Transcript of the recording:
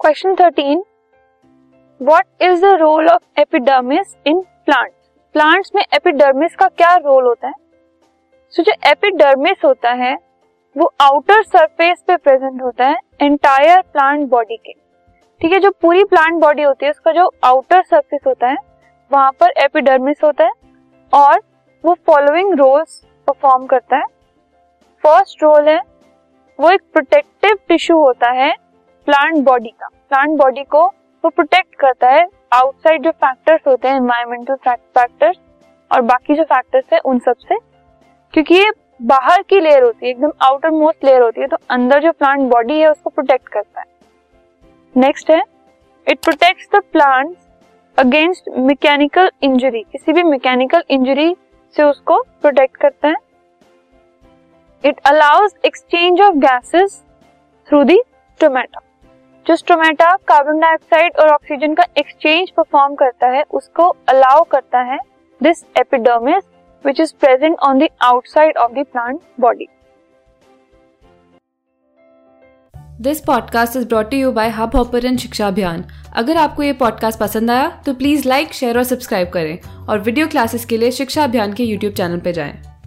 Question thirteen what is the role of epidermis in plant plants में epidermis का क्या role होता है? सो so, जो एपिडर्मिस होता है वो आउटर सरफेस पे प्रेजेंट होता है एंटायर प्लांट बॉडी के। ठीक है जो पूरी प्लांट बॉडी होती है उसका जो आउटर सरफेस होता है वहाँ पर एपिडर्मिस होता है और वो फॉलोइंग रोल्स परफॉर्म करता है। फ़र्स्ट रोल है वो एक प्रोटेक्टिव टिश्यू होता है प्लांट बॉडी का। प्लांट बॉडी को वो प्रोटेक्ट करता है आउटसाइड जो फैक्टर्स होते हैं एनवायरमेंटल फैक्टर्स और बाकी जो फैक्टर्स है, उन सबसे। क्योंकि ये बाहर की लेयर होती है, एकदम आउटर मोस्ट लेयर होती है तो अंदर जो प्लांट बॉडी है, उसको प्रोटेक्ट करता है। नेक्स्ट है it protects the plant against mechanical injury किसी भी मैकेनिकल इंजरी से उसको प्रोटेक्ट करता है। It allows exchange of gases through the stomata जो स्टोमेटा कार्बन डाइऑक्साइड और ऑक्सीजन का एक्सचेंज परफॉर्म करता है, उसको अलाउ करता है this epidermis which is present on the outside of the plant body this podcast is brought you by Hubhopper Shiksha Abhiyan अगर आपको ये पॉडकास्ट पसंद आया तो प्लीज़ लाइक शेयर और सब्सक्राइब करें और वीडियो क्लासेस के लिए शिक्षा अभियान के यूट्यूब चैनल पर जाएँ।